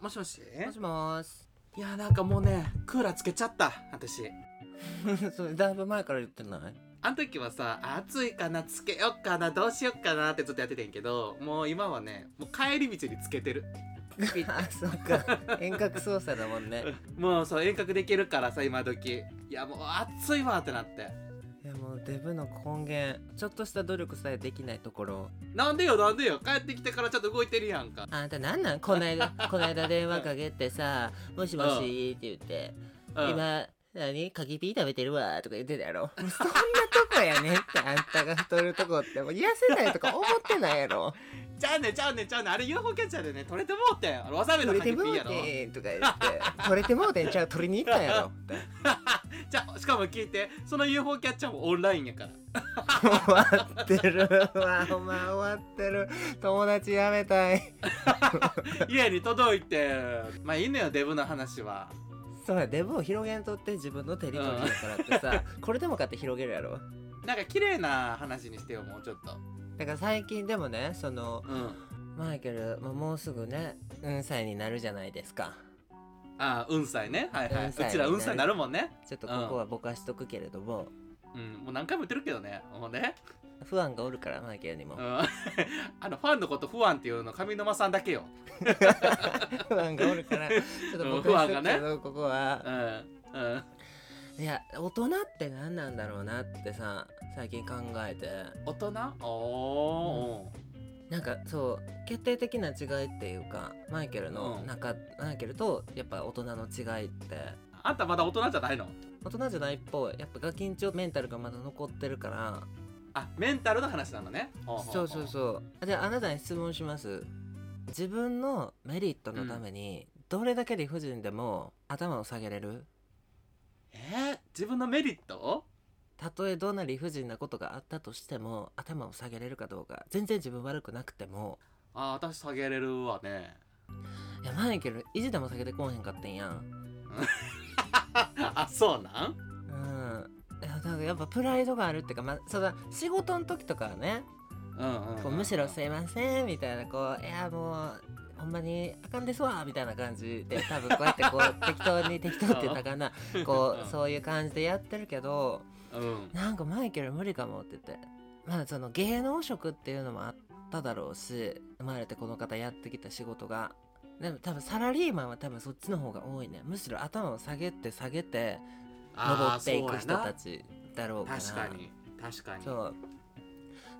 もしもし？もしもーし。いやなんかもうねクーラーつけちゃった私 それだいぶ前から言ってない？あの時はさ暑いかなつけよっかなどうしよっかなってずっとやっててんけどもう今はねもう帰り道につけてる あ、そうか。遠隔操作だもんね。もうそう遠隔できるからさ今時いやもう暑いわってなっていやもうデブの根源、ちょっとした努力さえできないところ。なんでよなんでよ。帰ってきてからちょっと動いてるやんか。あんたなんなん？こないだ、こないだ電話かけてさ、もしもしって言って、うん。今、何？鍵ピー食べてるわとか言ってたやろ。そんなとこやねんって、あんたが太るとこって、もう痩せないとか思ってないやろ。ちゃうねんちゃうねんちゃうねん。あれ UFO キャッチャーでね取れてもうてん。あのわさびの取れてもう鍵ピーやろ。てんとか言って、取れてもうてんちゃう、取りに行ったんやろって。じゃあしかも聞いてその UFO キャッチャーもオンラインやから。終わってるわ。お前終わってる。友達やめたい。家に届いて。まあいいのよデブの話はそうやデブを広げんとって自分のテリトリーだからってさ、これでもかって広げるやろ。なんか綺麗な話にしてよもうちょっと。だから最近でもねそのうん。マイケルもうもうすぐねうん歳になるじゃないですか。ああ運歳ね。はいはい、うちら運歳になるもんね。ちょっとここはぼかしとくけれども、うん。もう何回も言ってるけどね。もうね、不安がおるからマイケルにも。うん、あのファンのこと不安っていうの上沼さんだけよ。不安がおるからちょっとぼうんここは。うん。うん。いや大人って何なんだろうなってさ最近考えて。大人？おー、なんかそう決定的な違いっていうかマイケルのうん。中、マイケルとやっぱ大人の違いって。あんたまだ大人じゃないの？大人じゃないっぽい。やっぱガキンチョメンタルがまだ残ってるからあメンタルの話なのね。そうそうそう。じゃああなたに質問します。自分のメリットのためにどれだけ理不尽でも頭を下げれる？え？ー、自分のメリット？たとえどんな理不尽なことがあったとしても頭を下げれるかどうか。全然自分悪くなくても。あ私下げれるわね。いやマイケル意地でも下げてこうへんかってんやん。あそうなん？やっぱプライドがあるっていうか、まあ、その仕事の時とかはねむしろ「すいません」みたいなこう「いやもうほんまにあかんですわ」みたいな感じで多分こうやってこう適当に適当って言ったかな。こうそういう感じでやってるけどうん。なんかマイケル無理かもって言って。まあその芸能職っていうのもあっただろうし生まれてこの方やってきた仕事が。でも多分サラリーマンは多分そっちの方が多いね。むしろ頭を下げて下げて登っていく人たちだろうから確かに確かに。そう。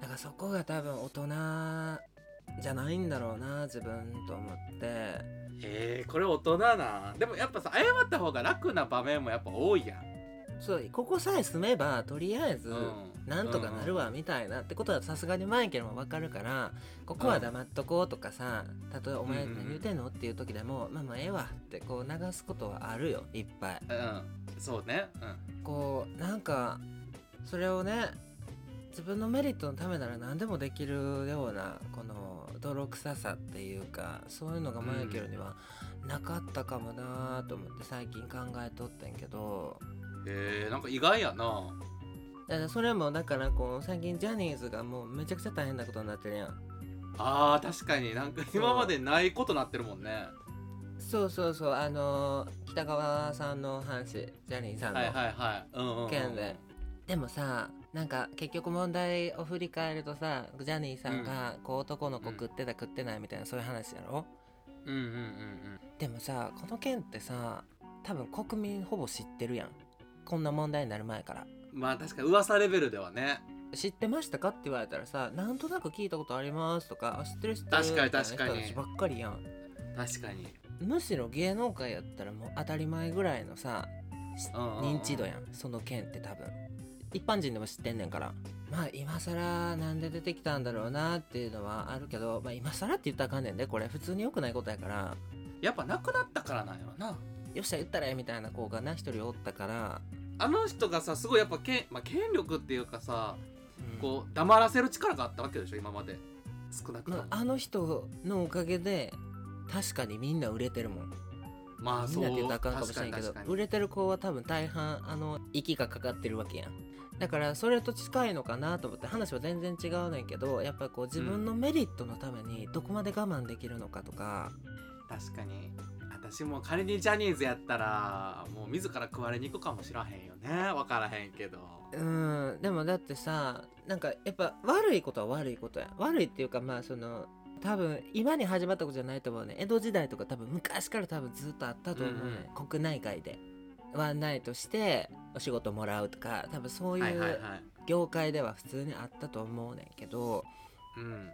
だからそこが多分大人じゃないんだろうな自分と思って。えー、これ大人なでもやっぱさ謝った方が楽な場面もやっぱ多いやん。そうここさえ住めばとりあえずうんなんとかなるわみたいなってことはさすがにマイケルも分かるからここは黙っとこうとかさたとえお前何言うてんのっていう時でもまあまあええわってこう流すことはあるよいっぱい。うん。そうね。うん。こうなんかそれをね自分のメリットのためなら何でもできるようなこの泥臭さっていうかそういうのがマイケルにはなかったかもなと思って最近考えとってんけど。えー、なんか意外やなだからそれもだからこう最近ジャニーズがもうめちゃくちゃ大変なことになってるやん。あー確かに。なんか今までないことなってるもんね。そうそうそう。あの北川さんの話ジャニーさんの、はいはいはい。うんうん、うん、件で。でもさなんか結局問題を振り返るとさジャニーさんがこう男の子食ってた食ってないみたいなそういう話やろ？うんうんうんうん。でもさこの件ってさ多分国民ほぼ知ってるやん。こんな問題になる前からまあ確かに噂レベルではね。知ってましたかって言われたらさなんとなく聞いたことありますとかあ知ってる知ってる確かに確かに。人ばっかりやん。確かに。むしろ芸能界やったらもう当たり前ぐらいのさ認知度やんその件って多分。一般人でも知ってんねんから。まあ今更なんで出てきたんだろうなっていうのはあるけど、まあ、今更って言ったらあかんねんでこれ。普通に良くないことやから。やっぱなくなったからなんやろな。よっしゃ言ったらええみたいな子がな一人おったから、あの人がさすごいやっぱ権,、まあ、権力っていうかさうん。こう黙らせる力があったわけでしょ今まで。少なくとも。まあ、あの人のおかげで確かにみんな売れてるもん。まあそうんみなって言ったらあかんかもしれんけど売れてる子は多分大半あの息がかかってるわけやん。だからそれと近いのかなと思って話は全然違うねんけどやっぱこう自分のメリットのためにどこまで我慢できるのかとか、確かに私も仮にジャニーズやったらもう自ら食われに行くかもしらへんよね。分からへんけど。うん。でもだってさなんかやっぱ悪いことは悪いことや。悪いっていうかまあその多分今に始まったことじゃないと思うね。江戸時代とか多分昔から多分ずっとあったと思うね、国内外で。ワンナイトしてお仕事もらうとか多分そういう業界では普通にあったと思うねんけど、うん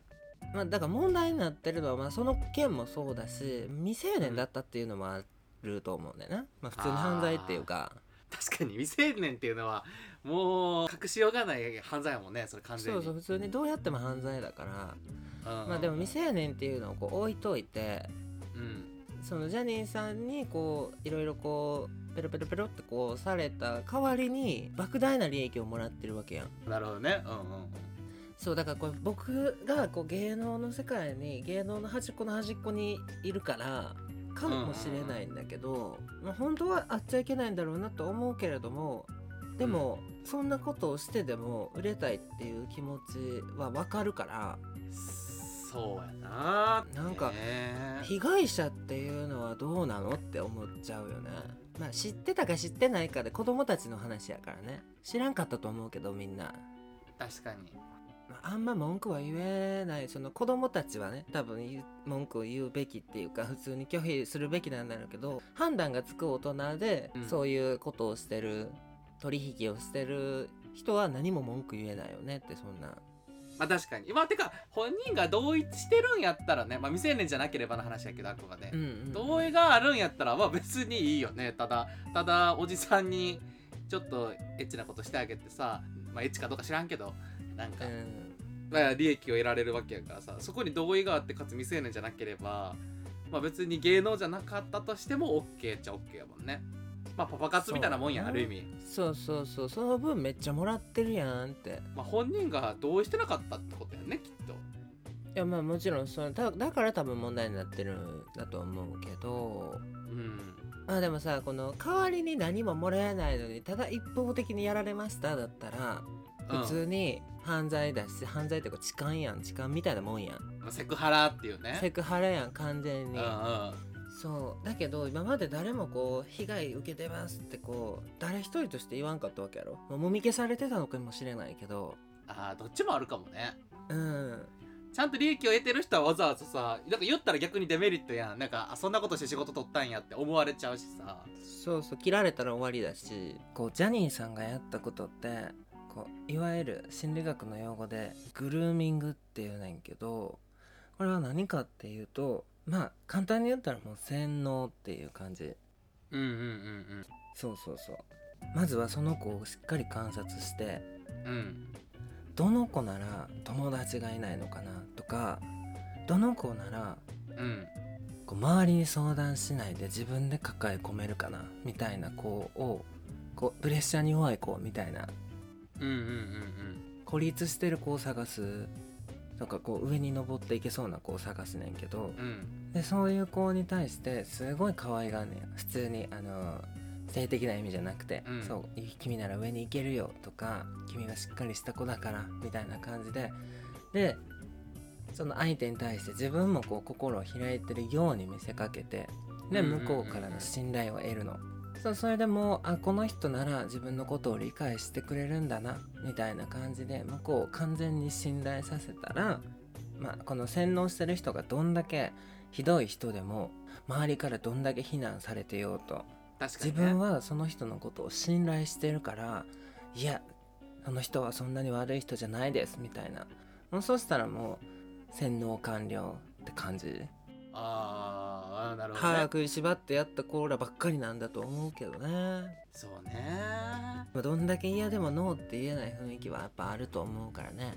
まあ、だから問題になってるのは、まあ、その件もそうだし未成年だったっていうのもあると思うんだよな、まあ、普通に犯罪っていうか。確かに未成年っていうのはもう隠しようがない犯罪やもんねそれ完全に。そうそう普通にどうやっても犯罪だから。うん。まあでも未成年っていうのをこう置いといてうん。そのジャニーさんにこういろいろこうペロペロペロってこうされた代わりに莫大な利益をもらってるわけやん。なるほどね。うんうんうんそうだからこれ僕がこう芸能の世界に芸能の端っこの端っこにいるからかもしれないんだけど、まあ、本当はあっちゃいけないんだろうなと思うけれどもでも、そんなことをしてでも売れたいっていう気持ちはわかるから。そうやななんかね被害者っていうのはどうなのって思っちゃうよね。まあ知ってたか知ってないかで子供たちの話やからね。知らんかったと思うけどみんな。確かに。まああんま文句は言えない。その子供たちはね多分文句を言うべきっていうか普通に拒否するべきなんだろうけど判断がつく大人で、うん。そういうことをしてる取引をしてる人は何も文句言えないよねってそんな。まあ確かに。まあてか本人が同意してるんやったらねまあ未成年じゃなければの話やけどあくまで、うんうん。同意があるんやったらまあ別にいいよね。ただただおじさんにちょっとエッチなことしてあげてさまあエッチかどうか知らんけどなんか、うん。まあ利益を得られるわけやからさそこに同意があってかつ未成年じゃなければまあ別に芸能じゃなかったとしても OK っちゃ OK やもんね。まあパパ活みたいなもんやある意味。そうそうそう。その分めっちゃもらってるやんって。まあ本人が同意してなかったってことやねきっと。いやまあもちろんそのだだから多分問題になってるんだと思うけどうん。まあでもさこの代わりに何ももらえないのにただ一方的にやられましただったらうん。普通に犯罪だし、犯罪っていうか痴漢やん。痴漢みたいなもんやん。まあセクハラっていうね。セクハラやん完全に。うんうんそう。だけど今まで誰もこう被害受けてますってこう誰一人として言わんかったわけやろ。もみ消されてたのかもしれないけど。ああどっちもあるかもね。うん。ちゃんと利益を得てる人はわざわざさなんか言ったら逆にデメリットやん。なんかあそんなことして仕事取ったんやって思われちゃうしさ。そうそう切られたら終わりだし。こうジャニーさんがやったことってこういわゆる心理学の用語でグルーミングっていうねんけどこれは何かっていうとまあ簡単に言ったらもう洗脳っていう感じ。うんうんうんそうそうそう。まずはその子をしっかり観察してうん。うんどの子なら友達がいないのかなとかどの子ならうん。こう周りに相談しないで自分で抱え込めるかなみたいな子をこうプレッシャーに弱い子みたいなうんうんうん孤立してる子を探す。とかこう上に登っていけそうな子を探すねんけど。うんうん。でそういう子に対してすごい可愛がんねん。普通にあの性的な意味じゃなくて、うん。そう君なら上に行けるよとか君はしっかりした子だからみたいな感じで。でその相手に対して自分もこう心を開いてるように見せかけてでうんうんうんうん。向こうからの信頼を得るの。そうそれでもうあこの人なら自分のことを理解してくれるんだなみたいな感じで向こうを完全に信頼させたら、まあ、この洗脳してる人がどんだけひどい人でも周りからどんだけ非難されてようと確かに、自ね、分はその人のことを信頼してるからいやその人はそんなに悪い人じゃないですみたいな。もうそしたらもう洗脳完了って感じああなるほど、ね。歯食いしばってやったコーラばっかりなんだと思うけどね。そうね。まあどんだけ嫌でもノーって言えない雰囲気はやっぱあると思うからね。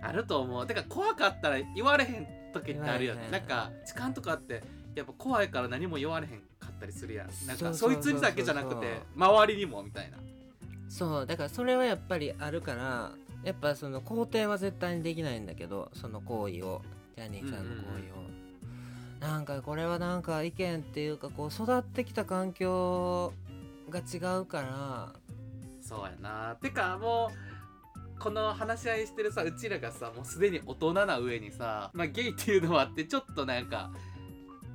あると思う。てか怖かったら言われへん時ってあるよねなんか痴漢とかってやっぱ怖いから何も言われへんかったりするやん。なんかそいつにだけじゃなくて周りにもみたいな。そうだからそれはやっぱりあるからやっぱその肯定は絶対にできないんだけどその行為を。ジャニーさんの行為を、なんかこれはなんか意見っていうかこう育ってきた環境が違うから。そうやな。てかもうこの話し合いしてるさうちらがさもうすでに大人な上にさまあゲイっていうのはあってちょっとなんか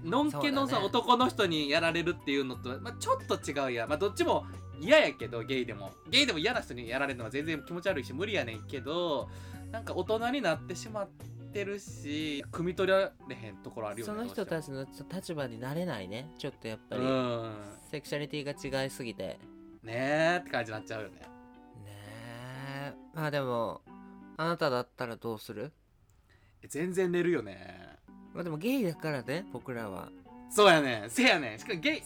のんけのさ、ね。男の人にやられるっていうのと、まあ、ちょっと違うやん。まあどっちも嫌やけどゲイでも。ゲイでも嫌な人にやられるのは全然気持ち悪いし無理やねんけどなんか大人になってしまってるし汲み取られへんところあるよねその人たちの立場になれないね。ちょっとやっぱり、うん。セクシャリティが違いすぎて。ねねえって感じになっちゃうよね。えまあでもあなただったらどうする？え全然寝るよね。まあでもゲイだからね僕らは。そうやねん。せやねん。しかもゲイ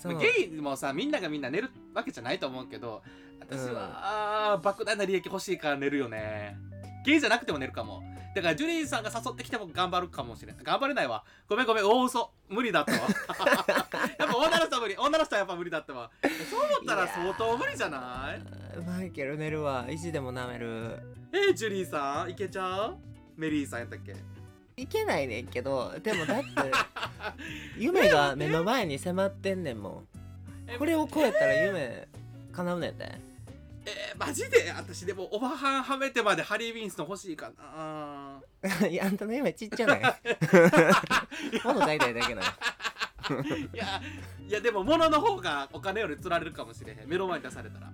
ゲイもさみんながみんな寝るわけじゃないと思うけど私は、莫大な利益欲しいから寝るよね。ゲイじゃなくても寝るかもだからジュリーさんが誘ってきても頑張るかもしれない頑張れないわ。ごめんごめん。大嘘無理だったわ。やっぱ女の人は無理。女の人はやっぱ無理だったわ。そう思ったら相当無理じゃない？マイケル寝るわ。意地でも舐める。えー、ジュリーさん？いけちゃうメリーさんやったっけ？いけないねんけどでもだって 夢が目の前に迫ってんねんもん。これを超えたら夢叶うねんでえー、マジで？私でもおばはんはめてまでハリー・ウィンストン欲しいかないやあんたの夢ちっちゃない？物買いたいだけなの。いやいやでも物の方がお金より釣られるかもしれへん。目の前に出されたら。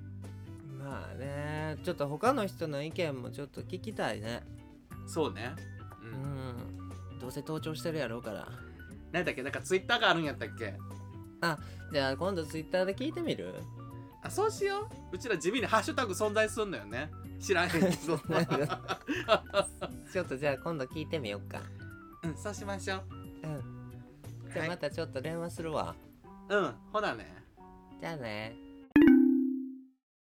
まあねちょっと他の人の意見もちょっと聞きたいね。そうね。う、うん。んどうせ盗聴してるやろうから。何だっけ？なんかツイッターがあるんやったっけ？じゃあ今度ツイッターで聞いてみる？あそうしよう。うちら地味にハッシュタグ存在すんのよね知らんへんけどちょっとじゃあ今度聞いてみようか。うんそうしましょう。うん。じゃあまたちょっと電話するわ、うんほなね。じゃあね